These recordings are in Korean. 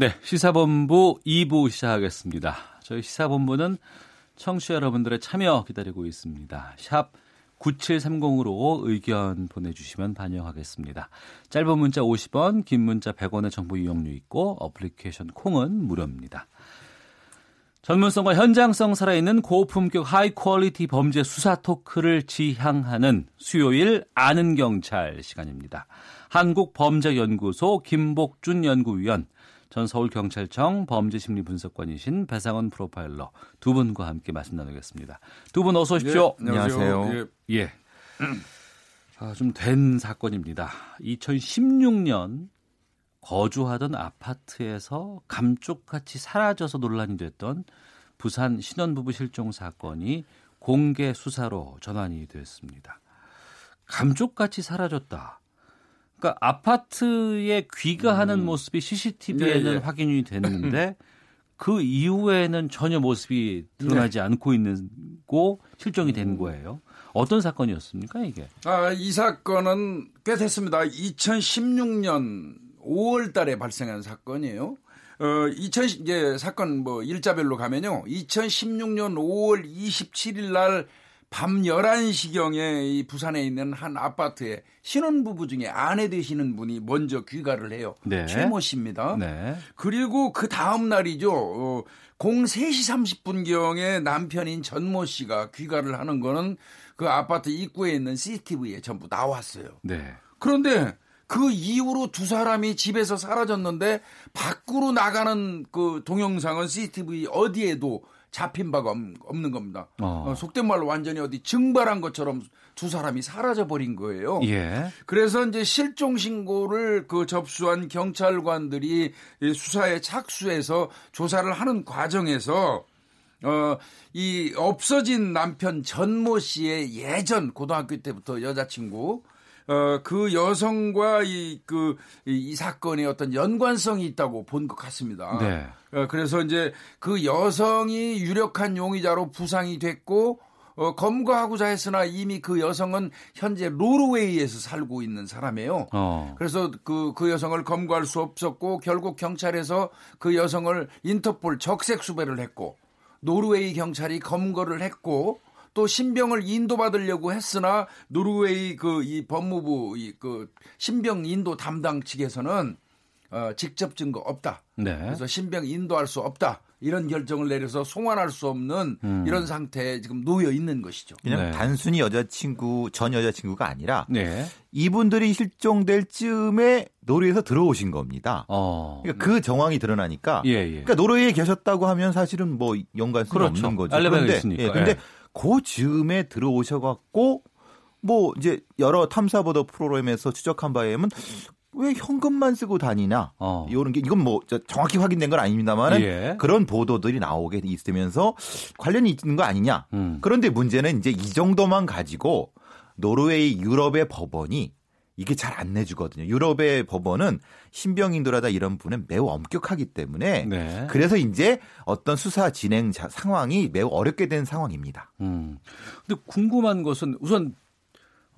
네, 시사본부 2부 시작하겠습니다. 저희 시사본부는 청취자 여러분들의 참여 기다리고 있습니다. 샵 9730으로 의견 보내주시면 반영하겠습니다. 짧은 문자 50원, 긴 문자 100원의 정보 이용료 있고 어플리케이션 콩은 무료입니다. 전문성과 현장성 살아있는 고품격 high quality 범죄 수사 토크를 지향하는 수요일 아는 경찰 시간입니다. 한국범죄연구소 김복준 연구위원, 전 서울경찰청 범죄심리분석관이신 배상원 프로파일러 두 분과 함께 말씀 나누겠습니다. 두 분 어서 오십시오. 네, 안녕하세요. 예. 예. 아, 좀 된 사건입니다. 2016년 거주하던 아파트에서 감쪽같이 사라져서 논란이 됐던 부산 신혼부부 실종 사건이 공개 수사로 전환이 됐습니다. 감쪽같이 사라졌다. 그러니까 아파트에 귀가하는 모습이 CCTV에는 예, 예. 확인이 됐는데 그 이후에는 전혀 모습이 드러나지 않고 있는 고 실종이 된 거예요. 어떤 사건이었습니까 이게? 아, 이 사건은 꽤 됐습니다. 2016년 5월 달에 발생한 사건이에요. 어, 2000, 이제 사건 뭐 일자별로 가면요. 2016년 5월 27일 날 밤 11시경에 이 부산에 있는 한 아파트에 신혼부부 중에 아내 되시는 분이 먼저 귀가를 해요. 네. 최모 씨입니다. 네. 그리고 그 다음 날이죠. 어, 03시 30분경에 남편인 전모 씨가 귀가를 하는 거는 그 아파트 입구에 있는 CCTV에 전부 나왔어요. 네. 그런데 그 이후로 두 사람이 집에서 사라졌는데 밖으로 나가는 그 동영상은 CCTV 어디에도 잡힌 바가 없- 없는 겁니다. 어. 어, 속된 말로 완전히 어디 증발한 것처럼 두 사람이 사라져 버린 거예요. 예. 그래서 이제 실종 신고를 그 접수한 경찰관들이 이 수사에 착수해서 조사를 하는 과정에서 어, 이 없어진 남편 전모 씨의 예전 고등학교 때부터 여자친구 어, 그 여성과 이, 그, 이, 이 사건에 어떤 연관성이 있다고 본 것 같습니다. 네. 어, 그래서 이제 그 여성이 유력한 용의자로 부상이 됐고, 어, 검거하고자 했으나 이미 그 여성은 현재 노르웨이에서 살고 있는 사람이에요. 어. 그래서 그, 그 여성을 검거할 수 없었고, 결국 경찰에서 그 여성을 인터폴 적색 수배를 했고, 노르웨이 경찰이 검거를 했고, 또 신병을 인도받으려고 했으나 노르웨이 그 이 법무부 이 그 신병 인도 담당 측에서는 어, 직접 증거 없다. 네. 그래서 신병 인도할 수 없다. 이런 결정을 내려서 송환할 수 없는 이런 상태에 지금 놓여 있는 것이죠. 그냥 네. 단순히 여자친구 전 여자친구가 아니라 네. 이분들이 실종될 즈음에 노르웨이에서 들어오신 겁니다. 어. 그러니까 그 정황이 드러나니까 예, 예. 그러니까 노르웨이에 계셨다고 하면 사실은 뭐 연관성이 그렇죠. 없는 거죠. 그런데 있으니까. 예, 근데 예. 그 즈음에 들어오셔 갖고 뭐 이제 여러 탐사 보도 프로그램에서 추적한 바에 의하면 왜 현금만 쓰고 다니냐? 어. 이런 게 이건 뭐저 정확히 확인된 건 아닙니다만은 예. 그런 보도들이 나오게 있으면서 관련이 있는 거 아니냐? 음. 그런데 문제는 이제 이 정도만 가지고 노르웨이 유럽의 법원이 이게 잘 안 내주거든요. 유럽의 법원은 신병인도라다 이런 분은 매우 엄격하기 때문에 네. 그래서 이제 어떤 수사 진행 자- 상황이 매우 어렵게 된 상황입니다. 음. 근데 궁금한 것은 우선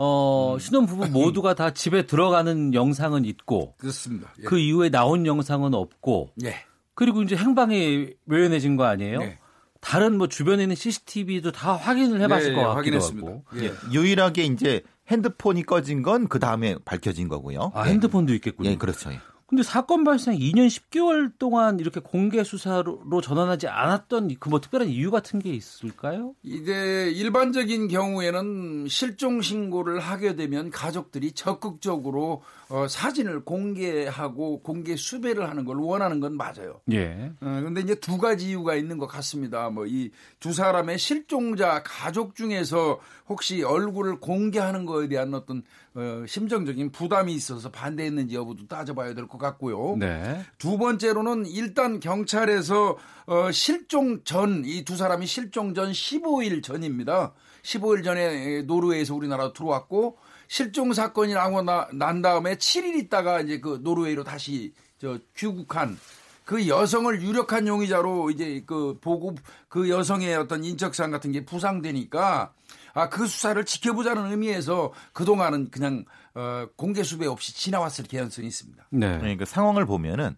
어, 신혼부부 모두가 다 집에 들어가는 영상은 있고 그렇습니다. 예. 그 이후에 나온 영상은 없고 예. 그리고 이제 행방이 묘연해진 거 아니에요? 네. 다른 뭐 주변에 있는 CCTV도 다 확인을 해봤을 예, 것 예, 같기도 확인했습니다. 하고. 예. 유일하게 이제 핸드폰이 꺼진 건 그 다음에 밝혀진 거고요. 아, 예. 핸드폰도 있겠군요. 예, 그렇죠. 예. 근데 사건 발생 2년 10개월 동안 이렇게 공개 수사로 전환하지 않았던 그 뭐 특별한 이유 같은 게 있을까요? 이제 일반적인 경우에는 실종 신고를 하게 되면 가족들이 적극적으로 어, 사진을 공개하고 공개 수배를 하는 걸 원하는 건 맞아요. 예. 어, 근데 이제 두 가지 이유가 있는 것 같습니다. 뭐 이 두 사람의 실종자 가족 중에서 혹시 얼굴을 공개하는 거에 대한 어떤 어, 심정적인 부담이 있어서 반대했는지 여부도 따져봐야 될 것 같고요. 네. 두 번째로는 일단 경찰에서 어, 실종 전 이 두 사람이 실종 전 15일 전입니다. 15일 전에 노르웨이에서 우리나라 들어왔고 실종 사건이 나고 나, 난 다음에 7일 있다가 이제 그 노르웨이로 다시 저 귀국한 그 여성을 유력한 용의자로 이제 그 보고 그 여성의 어떤 인적사항 같은 게 부상되니까 아 그 수사를 지켜보자는 의미에서 그 동안은 그냥 어, 공개 수배 없이 지나왔을 개연성이 있습니다. 네. 그러니까 상황을 보면은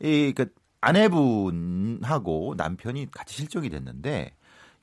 이 그 아내분하고 남편이 같이 실종이 됐는데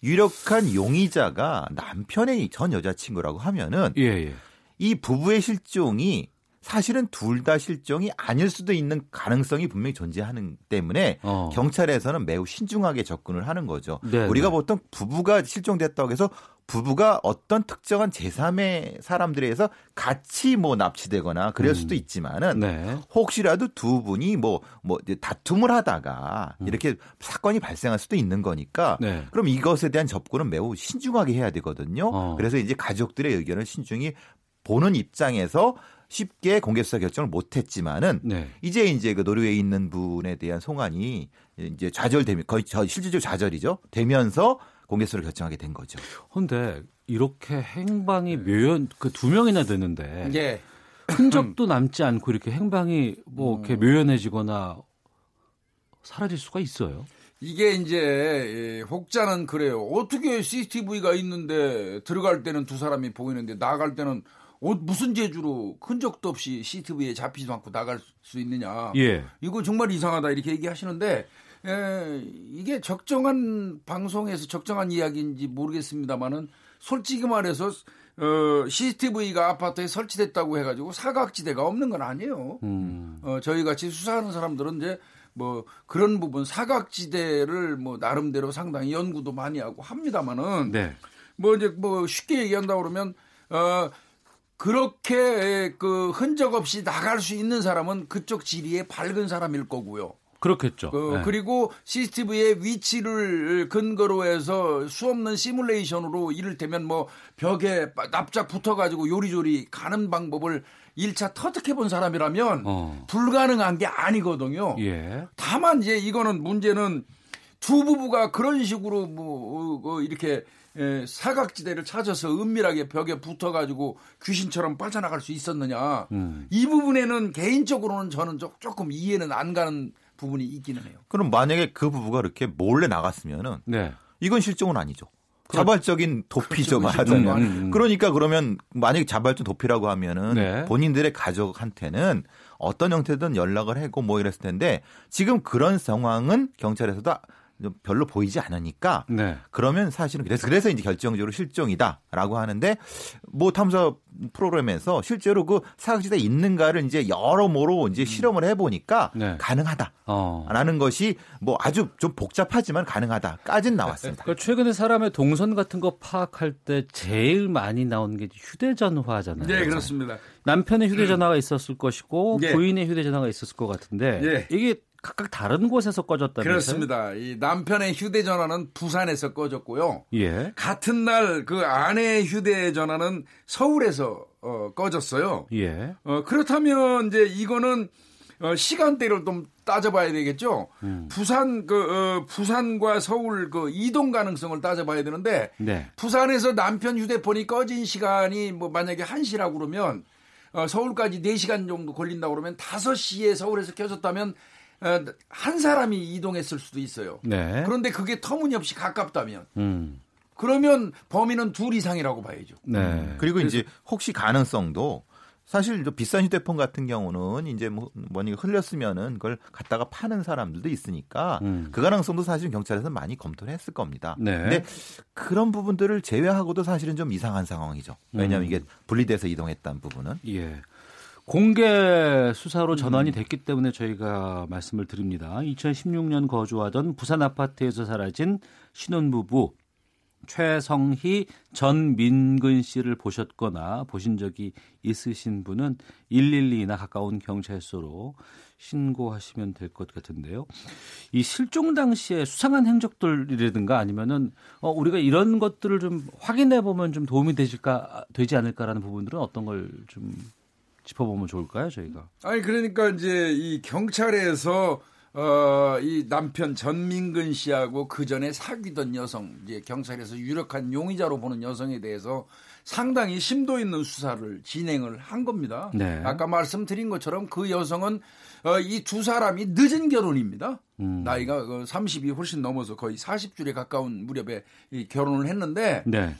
유력한 용의자가 남편의 전 여자친구라고 하면은 예, 예. 이 부부의 실종이 사실은 둘 다 실종이 아닐 수도 있는 가능성이 분명히 존재하는 때문에 어. 경찰에서는 매우 신중하게 접근을 하는 거죠. 네, 우리가 네. 보통 부부가 실종됐다고 해서 부부가 어떤 특정한 제3의 사람들에 의해서 같이 뭐 납치되거나 그럴 수도 있지만은 네. 혹시라도 두 분이 뭐, 뭐, 이제 다툼을 하다가 이렇게 사건이 발생할 수도 있는 거니까 음. 네. 그럼 이것에 대한 접근은 매우 신중하게 해야 되거든요. 어. 그래서 이제 가족들의 의견을 신중히 보는 입장에서 쉽게 공개 수사 결정을 못했지만은 네. 이제 이제 그 노르웨이에 있는 분에 대한 송환이 이제 좌절되면 거의 저 실질적 좌절이죠. 되면서 공개수사를 결정하게 된 거죠. 근데 이렇게 행방이 묘연 그 두 명이나 되는데 예. 흔적도 남지 않고 이렇게 행방이 뭐 이렇게 묘연해지거나 사라질 수가 있어요. 이게 이제 예, 혹자는 그래요. 어떻게 CCTV가 있는데 들어갈 때는 두 사람이 보이는데 나갈 때는 어, 무슨 재주로 흔적도 없이 CCTV에 잡히지도 않고 나갈 수 있느냐. 예. 이거 정말 이상하다 이렇게 얘기하시는데 에, 이게 적정한 방송에서 적정한 이야기인지 모르겠습니다만은 솔직히 말해서 어, CCTV가 아파트에 설치됐다고 해가지고 사각지대가 없는 건 아니에요. 음. 어, 저희 같이 수사하는 사람들은 이제 뭐 그런 부분 사각지대를 뭐 나름대로 상당히 연구도 많이 하고 합니다만은 네. 뭐 이제 뭐 쉽게 얘기한다 그러면 어 그렇게 그 흔적 없이 나갈 수 있는 사람은 그쪽 지리에 밝은 사람일 거고요. 그렇겠죠. 그, 네. 그리고 CCTV의 위치를 근거로 해서 수없는 시뮬레이션으로 이를테면 뭐 벽에 납작 붙어가지고 요리조리 가는 방법을 1차 터득해 본 사람이라면 어. 불가능한 게 아니거든요. 예. 다만 이제 이거는 문제는 두 부부가 그런 식으로 뭐 어, 어, 이렇게 에, 사각지대를 찾아서 은밀하게 벽에 붙어가지고 귀신처럼 빠져나갈 수 있었느냐. 음. 이 부분에는 개인적으로는 저는 조- 조금 이해는 안 가는 부분이 있기는 해요. 그럼 만약에 그 부부가 이렇게 몰래 나갔으면은 네. 이건 실종은 아니죠. 자발적인 도피죠, 그렇죠. 말하자면. 음. 그러니까 그러면 만약에 자발적 도피라고 하면은 네. 본인들의 가족한테는 어떤 형태든 연락을 하고 뭐 이랬을 텐데 지금 그런 상황은 경찰에서도 좀 별로 보이지 않으니까 네. 그러면 사실은 그래서 그래서 이제 결정적으로 실종이다라고 하는데 뭐 탐사 프로그램에서 실제로 그 사각지대 있는가를 이제 여러모로 이제 실험을 해보니까 네. 가능하다. 어. 라는 것이 뭐 아주 좀 복잡하지만 가능하다까지는 나왔습니다. 그러니까 최근에 사람의 동선 같은 거 파악할 때 제일 많이 나오는 게 휴대전화잖아요. 네, 그렇습니다. 남편의 휴대전화가 있었을 것이고 예. 부인의 휴대전화가 있었을 것 같은데 예. 이게 각각 다른 곳에서 꺼졌다면서요? 그렇습니다. 이 남편의 휴대전화는 부산에서 꺼졌고요. 예. 같은 날 그 아내의 휴대전화는 서울에서 어, 꺼졌어요. 예. 어, 그렇다면 이제 이거는 어, 시간대를 좀 따져봐야 되겠죠. 음. 부산 그 어, 부산과 서울 그 이동 가능성을 따져봐야 되는데 네. 부산에서 남편 휴대폰이 꺼진 시간이 뭐 만약에 1시라고 그러면 어, 서울까지 4시간 정도 걸린다고 그러면 5시에 서울에서 켜졌다면 어, 한 사람이 이동했을 수도 있어요. 네. 그런데 그게 터무니없이 가깝다면 음. 그러면 범인은 둘 이상이라고 봐야죠. 네. 그리고 이제 혹시 가능성도 사실 저 비싼 휴대폰 같은 경우는 이제 뭐 뭐니 흘렸으면은 그걸 갖다가 파는 사람들도 있으니까 음. 그 가능성도 사실 경찰에서 많이 검토를 했을 겁니다. 네. 근데 그런 부분들을 제외하고도 사실은 좀 이상한 상황이죠. 왜냐하면 음. 이게 분리돼서 이동했다는 부분은 예. 공개 수사로 전환이 음. 됐기 때문에 저희가 말씀을 드립니다. 2016년 거주하던 부산 아파트에서 사라진 신혼부부 최성희 전 민근 씨를 보셨거나 보신 적이 있으신 분은 112나 가까운 경찰서로 신고하시면 될 것 같은데요. 이 실종 당시에 수상한 행적들이라든가 아니면은 어, 우리가 이런 것들을 좀 확인해 보면 좀 도움이 되실까 되지 않을까라는 부분들은 어떤 걸좀 짚어보면 좋을까요, 저희가? 아니 그러니까 이제 이 경찰에서 어, 이 남편 전민근 씨하고 그 전에 사귀던 여성, 이제 경찰에서 유력한 용의자로 보는 여성에 대해서 상당히 심도 있는 수사를 진행을 한 겁니다. 네. 아까 말씀드린 것처럼 그 여성은 어, 이 두 사람이 늦은 결혼입니다. 음. 나이가 30이 훨씬 넘어서 거의 40줄에 가까운 무렵에 이 결혼을 했는데 네.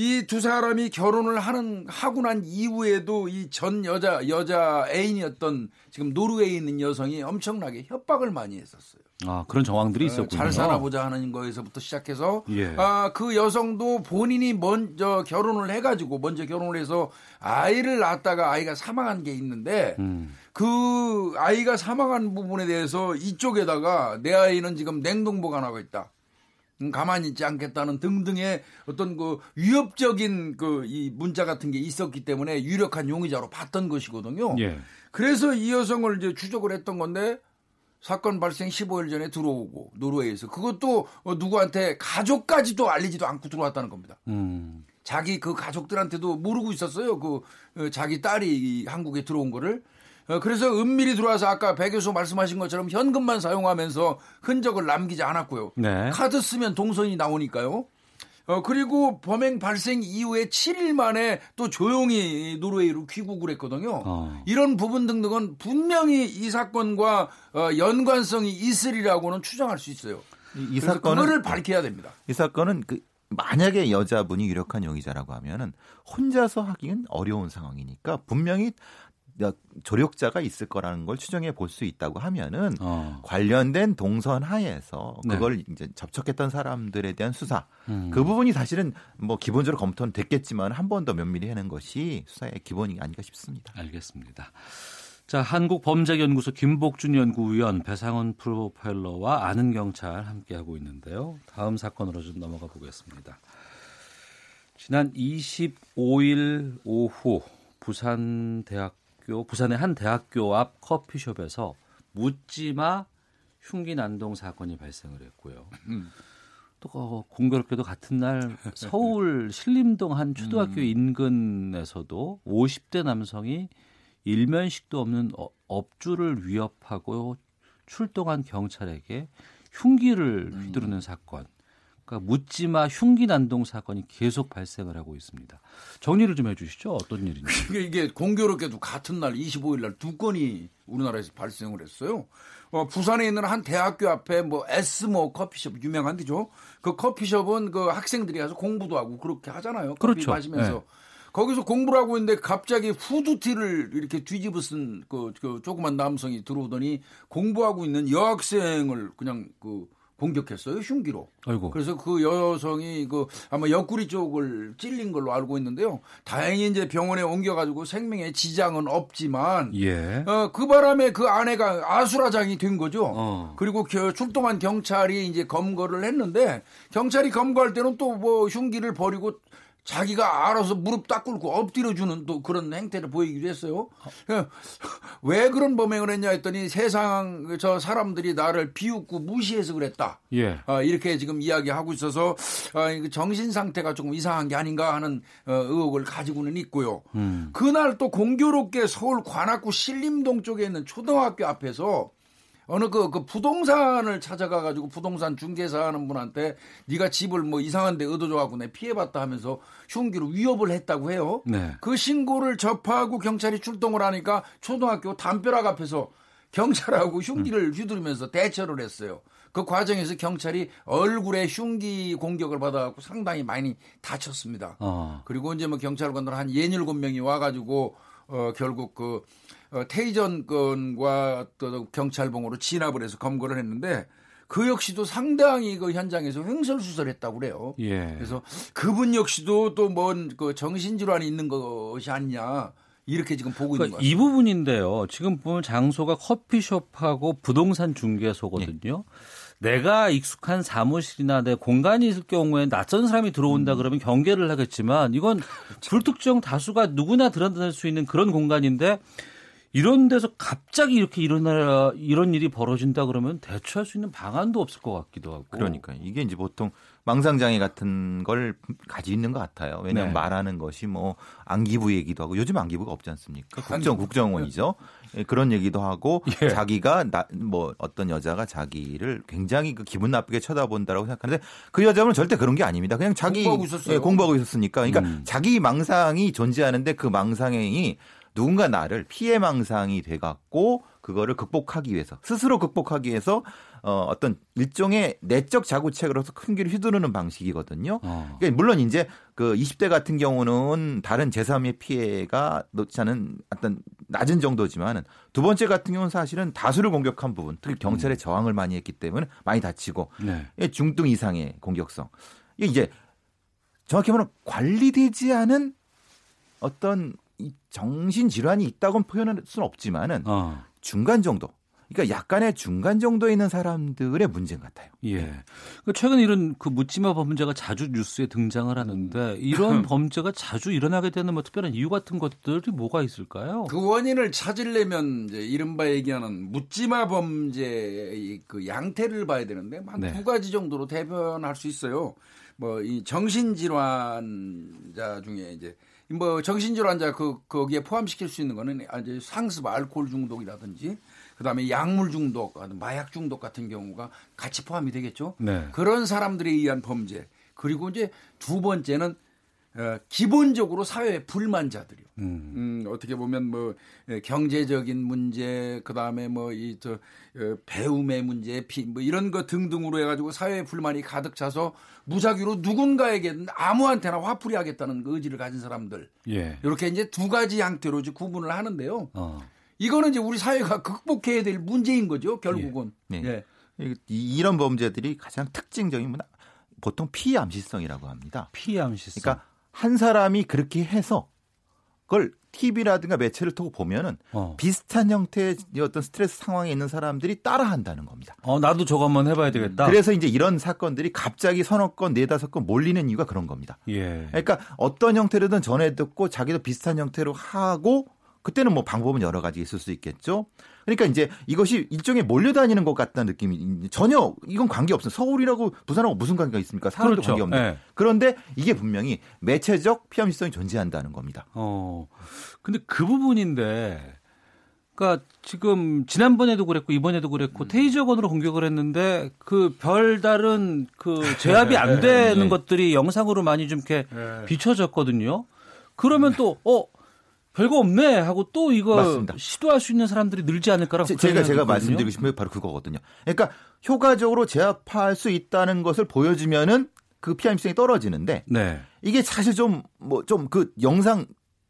이 두 사람이 결혼을 하는 하고 난 이후에도 이 전 여자 여자 애인이었던 지금 노르웨이에 있는 여성이 엄청나게 협박을 많이 했었어요. 아, 그런 정황들이 어, 있었군요. 잘 살아보자 하는 거에서부터 시작해서 예. 아, 그 여성도 본인이 먼저 결혼을 해가지고 먼저 결혼을 해서 아이를 낳았다가 아이가 사망한 게 있는데 음. 그 아이가 사망한 부분에 대해서 이쪽에다가 내 아이는 지금 냉동 보관하고 있다. 음, 가만히 있지 않겠다는 등등의 어떤 그 위협적인 그 이 문자 같은 게 있었기 때문에 유력한 용의자로 봤던 것이거든요. 예. 그래서 이 여성을 이제 추적을 했던 건데 사건 발생 15일 전에 들어오고 노르웨이에서 그것도 어, 누구한테 가족까지도 알리지도 않고 들어왔다는 겁니다. 음. 자기 그 가족들한테도 모르고 있었어요. 그 어, 자기 딸이 이 한국에 들어온 거를. 어, 그래서 은밀히 들어와서 아까 배 교수 말씀하신 것처럼 현금만 사용하면서 흔적을 남기지 않았고요. 네. 카드 쓰면 동선이 나오니까요. 어, 그리고 범행 발생 이후에 7일 만에 또 조용히 노르웨이로 귀국을 했거든요. 어. 이런 부분 등등은 분명히 이 사건과 어, 연관성이 있으리라고는 추정할 수 있어요. 이, 이 사건은 그거를 밝혀야 됩니다. 이 사건은 그 만약에 여자분이 유력한 용의자라고 하면은 혼자서 하기는 어려운 상황이니까 분명히 조력자가 있을 거라는 걸 추정해 볼 수 있다고 하면은 어. 관련된 동선 하에서 네. 그걸 이제 접촉했던 사람들에 대한 수사 음. 그 부분이 사실은 뭐 기본적으로 검토는 됐겠지만 한 번 더 면밀히 하는 것이 수사의 기본이 아닌가 싶습니다. 알겠습니다. 자, 한국범죄연구소 김복준 연구위원, 배상원 프로파일러와 아는 경찰 함께하고 있는데요. 다음 사건으로 좀 넘어가 보겠습니다. 지난 25일 오후 부산 대학 교 부산의 한 대학교 앞 커피숍에서 묻지마 흉기 난동 사건이 발생을 했고요. 또 어, 공교롭게도 같은 날 서울 신림동 한 초등학교 인근에서도 50대 남성이 일면식도 없는 어- 업주를 위협하고 출동한 경찰에게 흉기를 휘두르는 사건. 그러니까 묻지마 흉기 난동 사건이 계속 발생을 하고 있습니다. 정리를 좀 해주시죠. 어떤 일인지. 이게, 이게 공교롭게도 같은 날 25일 날 두 건이 우리나라에서 발생을 했어요. 어, 부산에 있는 한 대학교 앞에 뭐 에스모 커피숍 유명한 데죠. 그 커피숍은 그 학생들이 가서 공부도 하고 그렇게 하잖아요. 커피 그렇죠. 마시면서. 네. 거기서 공부를 하고 있는데 갑자기 후드티를 이렇게 뒤집어 쓴 그, 그 조그만 남성이 들어오더니 공부하고 있는 여학생을 그냥 그 공격했어요. 흉기로. 아이고. 그래서 그 여성이 그 아마 옆구리 쪽을 찔린 걸로 알고 있는데요. 다행히 이제 병원에 옮겨가지고 생명에 지장은 없지만 예. 어, 그 바람에 그 아내가 아수라장이 된 거죠. 어. 그리고 겨- 출동한 경찰이 이제 검거를 했는데 경찰이 검거할 때는 또 뭐 흉기를 버리고 자기가 알아서 무릎 딱 꿇고 엎드려 주는 또 그런 행태를 보이기도 했어요. 예. 왜 그런 범행을 했냐 했더니 세상 저 사람들이 나를 비웃고 무시해서 그랬다. 예. 어, 이렇게 지금 이야기하고 있어서 어, 정신 상태가 조금 이상한 게 아닌가 하는 어, 의혹을 가지고는 있고요. 음. 그날 또 공교롭게 서울 관악구 신림동 쪽에 있는 초등학교 앞에서 어느 그, 그 부동산을 찾아가 가지고 부동산 중개사 하는 분한테 네가 집을 뭐 이상한 데 얻어줘 갖고 내 피해봤다 하면서 흉기로 위협을 했다고 해요. 네. 그 신고를 접하고 경찰이 출동을 하니까 초등학교 담벼락 앞에서 경찰하고 흉기를 휘두르면서 대처를 했어요. 그 과정에서 경찰이 얼굴에 흉기 공격을 받아갖고 상당히 많이 다쳤습니다. 어. 그리고 이제 뭐 경찰관들 한 예닐곱 명이 와가지고 어 결국 그 어, 테이전 건과 또 경찰봉으로 진압을 해서 검거를 했는데 그 역시도 상당히 그 현장에서 횡설수설했다고 그래요. 예. 그래서 그분 역시도 또 뭔 그 정신질환이 있는 것이 아니냐 이렇게 지금 보고 있는 그러니까 거예요. 이 부분인데요. 지금 보면 장소가 커피숍하고 부동산 중개소거든요. 내가 익숙한 사무실이나 내 공간이 있을 경우에 낯선 사람이 들어온다 그러면 경계를 하겠지만 이건 불특정 다수가 누구나 드러날 수 있는 그런 공간인데 이런 데서 갑자기 이렇게 일어나 이런 일이 벌어진다 그러면 대처할 수 있는 방안도 없을 것 같기도 하고. 그러니까 이게 이제 보통 망상장애 같은 걸 가지고 있는 것 같아요. 왜냐하면 네. 말하는 것이 뭐 안기부 얘기도 하고 요즘 안기부가 없지 않습니까? 국정 국정원이죠. 예, 그런 얘기도 하고 예. 자기가 나, 뭐 어떤 여자가 자기를 굉장히 그 기분 나쁘게 쳐다본다라고 생각하는데 그 여자는 절대 그런 게 아닙니다. 그냥 자기 공부하고 있었어요. 예, 공부하고 있었으니까. 그러니까 음. 자기 망상이 존재하는데 그 망상이 누군가 나를 피해 망상이 돼갖고 그거를 극복하기 위해서 스스로 극복하기 위해서 어, 어떤 일종의 내적 자구책으로서 큰 길을 휘두르는 방식이거든요. 어. 그러니까 물론 이제 그 20대 같은 경우는 다른 제3의 피해가 놓지 않은 어떤 낮은 정도지만은 두 번째 같은 경우는 사실은 다수를 공격한 부분, 특히 경찰의 저항을 많이 했기 때문에 많이 다치고 네. 예, 중등 이상의 공격성. 이게 이제 정확히 말하면 관리되지 않은 어떤 이 정신 질환이 있다고는 표현할 수는 없지만은 어. 중간 정도. 그러니까 약간의 중간 정도에 있는 사람들의 문제인 것 같아요. 예. 그 최근 이런 그 묻지마 범죄가 자주 뉴스에 등장을 하는데 이런 범죄가 자주 일어나게 되는 뭐 특별한 이유 같은 것들이 뭐가 있을까요? 그 원인을 찾으려면 이제 이른바 얘기하는 묻지마 범죄의 그 양태를 봐야 되는데 한두 네. 가지 정도로 대변할 수 있어요. 뭐 이 정신 질환자 중에 이제 뭐 정신질환자 그 거기에 포함시킬 수 있는 거는 이제 상습 알코올 중독이라든지 그다음에 약물 중독, 마약 중독 같은 경우가 같이 포함이 되겠죠. 네. 그런 사람들에 의한 범죄. 그리고 이제 두 번째는 어, 기본적으로 사회 불만자들이요. 음. 음, 어떻게 보면 뭐 예, 경제적인 문제, 그 다음에 뭐 이 저 배움의 문제, 피, 뭐 이런 거 등등으로 해 가지고 사회 불만이 가득 차서 무작위로 누군가에게 아무한테나 화풀이 하겠다는 그 의지를 가진 사람들 예. 이렇게 이제 두 가지 형태로 이제 구분을 하는데요. 어. 이거는 이제 우리 사회가 극복해야 될 문제인 거죠, 결국은. 예. 예. 이- 이런 범죄들이 가장 특징적인 건 보통 피암시성이라고 합니다. 피암시성. 그러니까 한 사람이 그렇게 해서 그걸 TV라든가 매체를 통해 보면은 어. 비슷한 형태의 어떤 스트레스 상황에 있는 사람들이 따라한다는 겁니다. 어, 나도 저거 한번 해봐야 되겠다. 그래서 이제 이런 사건들이 갑자기 서너 건, 네다섯 건 몰리는 이유가 그런 겁니다. 예. 그러니까 어떤 형태로든 전해 듣고 자기도 비슷한 형태로 하고 그때는 뭐 방법은 여러 가지 있을 수 있겠죠. 그러니까 이제 이것이 일종의 몰려다니는 것 같다는 느낌이 전혀 이건 관계 없어요. 서울이라고 부산하고 무슨 관계가 있습니까? 사람도 그렇죠. 관계 없는. 예. 그런데 이게 분명히 매체적 피암시성이 존재한다는 겁니다. 어. 근데 그 부분인데, 그러니까 지금 지난번에도 그랬고 이번에도 그랬고 음. 테이저건으로 공격을 했는데 그 별다른 그 제압이 안 되는 네. 것들이 영상으로 많이 좀 이렇게 네. 비춰졌거든요. 그러면 또 어. 별거 없네 하고 또 이거 맞습니다. 시도할 수 있는 사람들이 늘지 않을까라고 제- 그런 제가 제가 생각이 말씀드리고 싶은 게 바로 그거거든요. 그러니까 효과적으로 제압할 수 있다는 것을 보여주면은 그 피암시성이 떨어지는데 네. 이게 사실 좀 뭐 좀 그 영상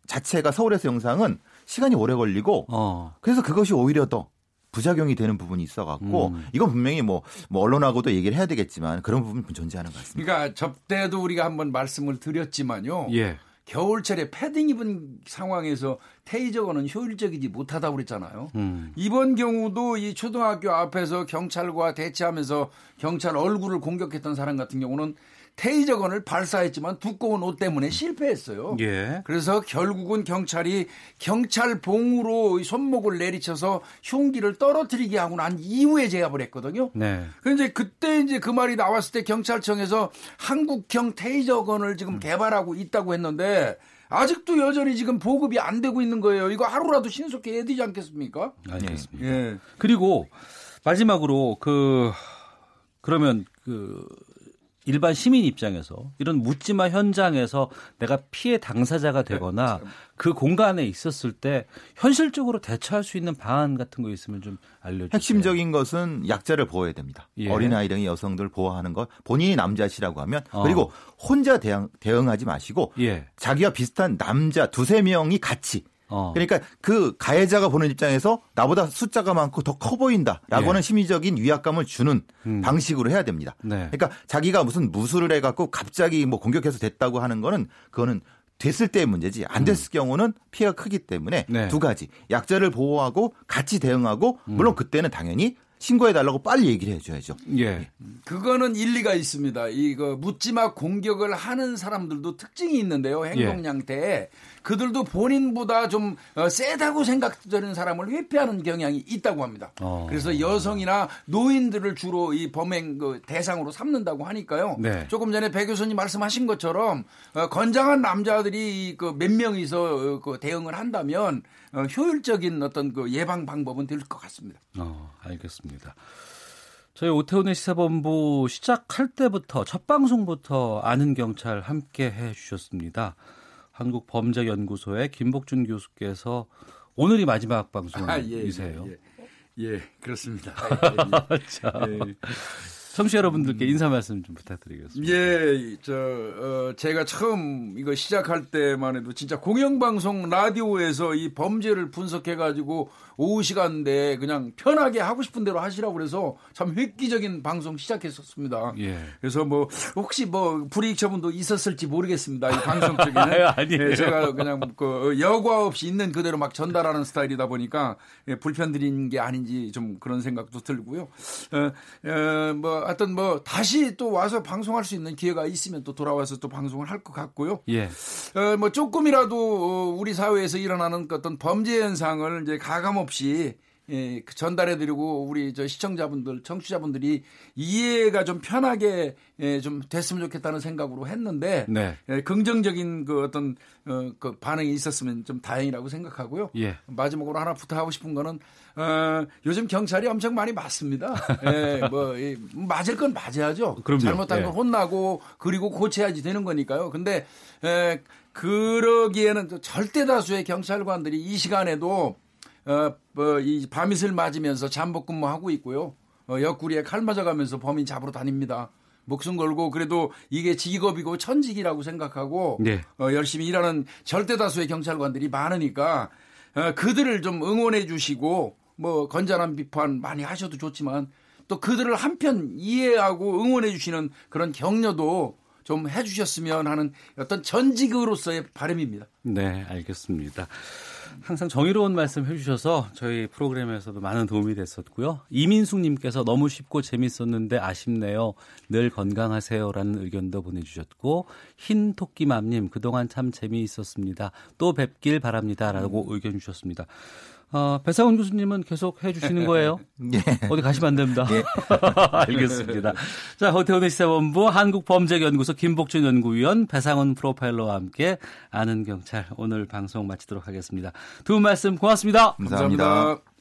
자체가 서울에서 영상은 시간이 오래 걸리고 어. 그래서 그것이 오히려 더 부작용이 되는 부분이 있어갖고 음. 이건 분명히 뭐, 뭐 언론하고도 얘기를 해야 되겠지만 그런 부분 존재하는 것 같습니다. 그러니까 접대도 우리가 한번 말씀을 드렸지만요. 예. 겨울철에 패딩 입은 상황에서 테이저건은 효율적이지 못하다고 그랬잖아요. 음. 이번 경우도 이 초등학교 앞에서 경찰과 대치하면서 경찰 얼굴을 공격했던 사람 같은 경우는 테이저건을 발사했지만 두꺼운 옷 때문에 실패했어요. 예. 그래서 결국은 경찰이 경찰 봉으로 이 손목을 내리쳐서 흉기를 떨어뜨리게 하고 난 이후에 제압을 했거든요. 네. 그런데 그때 이제 그 말이 나왔을 때 경찰청에서 한국형 테이저건을 지금 개발하고 있다고 했는데 아직도 여전히 지금 보급이 안 되고 있는 거예요. 이거 하루라도 신속히 해야 되지 않겠습니까? 알겠습니다. 예. 그리고 마지막으로 그 그러면 그 일반 시민 입장에서 이런 묻지마 현장에서 내가 피해 당사자가 되거나 그 공간에 있었을 때 현실적으로 대처할 수 있는 방안 같은 거 있으면 좀 알려주세요. 핵심적인 것은 약자를 보호해야 됩니다. 예. 어린아이랑 여성들 보호하는 것 본인이 남자시라고 하면 어. 그리고 혼자 대응, 대응하지 마시고 예. 자기와 비슷한 남자 두세 명이 같이 어. 그러니까 그 가해자가 보는 입장에서 나보다 숫자가 많고 더 커 보인다라고 예. 심리적인 위압감을 주는 음. 방식으로 해야 됩니다. 네. 그러니까 자기가 무슨 무술을 해갖고 갑자기 뭐 공격해서 됐다고 하는 거는 그거는 됐을 때의 문제지 안 됐을 경우는 피해가 크기 때문에 네. 두 가지 약자를 보호하고 같이 대응하고 물론 그때는 당연히 신고해 달라고 빨리 얘기를 해줘야죠. 예. 그거는 일리가 있습니다. 이거 묻지마 공격을 하는 사람들도 특징이 있는데요. 행동 예. 양태에 그들도 본인보다 좀 어, 세다고 생각되는 사람을 회피하는 경향이 있다고 합니다. 어. 그래서 여성이나 노인들을 주로 이 범행 그 대상으로 삼는다고 하니까요. 네. 조금 전에 배 교수님 말씀하신 것처럼 어, 건장한 남자들이 그 몇 명이서 어, 그 대응을 한다면 어, 효율적인 어떤 그 예방 방법은 될 것 같습니다. 어, 알겠습니다. 저희 오태훈의 시사본부 시작할 때부터 첫 방송부터 아는 경찰 함께 해 주셨습니다. 한국범죄연구소의 김복준 교수께서 오늘이 마지막 방송이세요. 예, 예, 예, 그렇습니다. 자, 예, 예. 청취자 여러분들께 인사 말씀 좀 부탁드리겠습니다. 예, 저 어, 제가 처음 이거 시작할 때만 해도 진짜 공영방송 라디오에서 이 범죄를 분석해가지고 오후 시간대 그냥 편하게 하고 싶은 대로 하시라고 그래서 참 획기적인 방송 시작했었습니다. 예. 그래서 뭐 혹시 뭐 불이익 처분도 있었을지 모르겠습니다. 이 방송 쪽에는 아니에요. 예, 제가 그냥 그 여과 없이 있는 그대로 막 전달하는 스타일이다 보니까 예, 불편 드린 게 아닌지 좀 그런 생각도 들고요. 어, 어, 뭐 하여튼 뭐 다시 또 와서 방송할 수 있는 기회가 있으면 또 돌아와서 또 방송을 할 것 같고요. 예. 어, 뭐 조금이라도 어, 우리 사회에서 일어나는 그 어떤 범죄 현상을 이제 가감 없이 예, 그 전달해드리고 우리 저 시청자분들, 청취자분들이 이해가 좀 편하게 예, 좀 됐으면 좋겠다는 생각으로 했는데 네. 예, 긍정적인 그 어떤 어, 그 반응이 있었으면 좀 다행이라고 생각하고요. 예. 마지막으로 하나 부탁하고 싶은 거는 어, 요즘 경찰이 엄청 많이 맞습니다. 예, 뭐 이, 맞을 건 맞아야죠. 그럼요. 잘못한 예. 건 혼나고 그리고 고쳐야지 되는 거니까요. 근데 에, 그러기에는 또 절대 다수의 경찰관들이 이 시간에도 어, 뭐, 이 밤이슬 맞으면서 잠복 근무하고 있고요. 어, 옆구리에 칼 맞아가면서 범인 잡으러 다닙니다. 목숨 걸고 그래도 이게 직업이고 천직이라고 생각하고 네. 어, 열심히 일하는 절대 다수의 경찰관들이 많으니까 어, 그들을 좀 응원해 주시고 뭐 건전한 비판 많이 하셔도 좋지만 또 그들을 한편 이해하고 응원해 주시는 그런 격려도 좀 해주셨으면 하는 어떤 전직으로서의 바람입니다. 네, 알겠습니다. 항상 정의로운 말씀 해주셔서 저희 프로그램에서도 많은 도움이 됐었고요. 이민숙님께서 너무 쉽고 재밌었는데 아쉽네요. 늘 건강하세요라는 의견도 보내주셨고 흰 토끼맘님 그동안 참 재미있었습니다. 또 뵙길 바랍니다라고 의견 주셨습니다. 어, 배상훈 교수님은 계속 해 주시는 거예요? 예. 어디 가시면 안 됩니다. 알겠습니다. 자, 호태훈의 시사본부 한국범죄연구소 김복준 연구위원 배상훈 프로파일러와 함께 아는 경찰 오늘 방송 마치도록 하겠습니다. 두 분 말씀 고맙습니다. 감사합니다.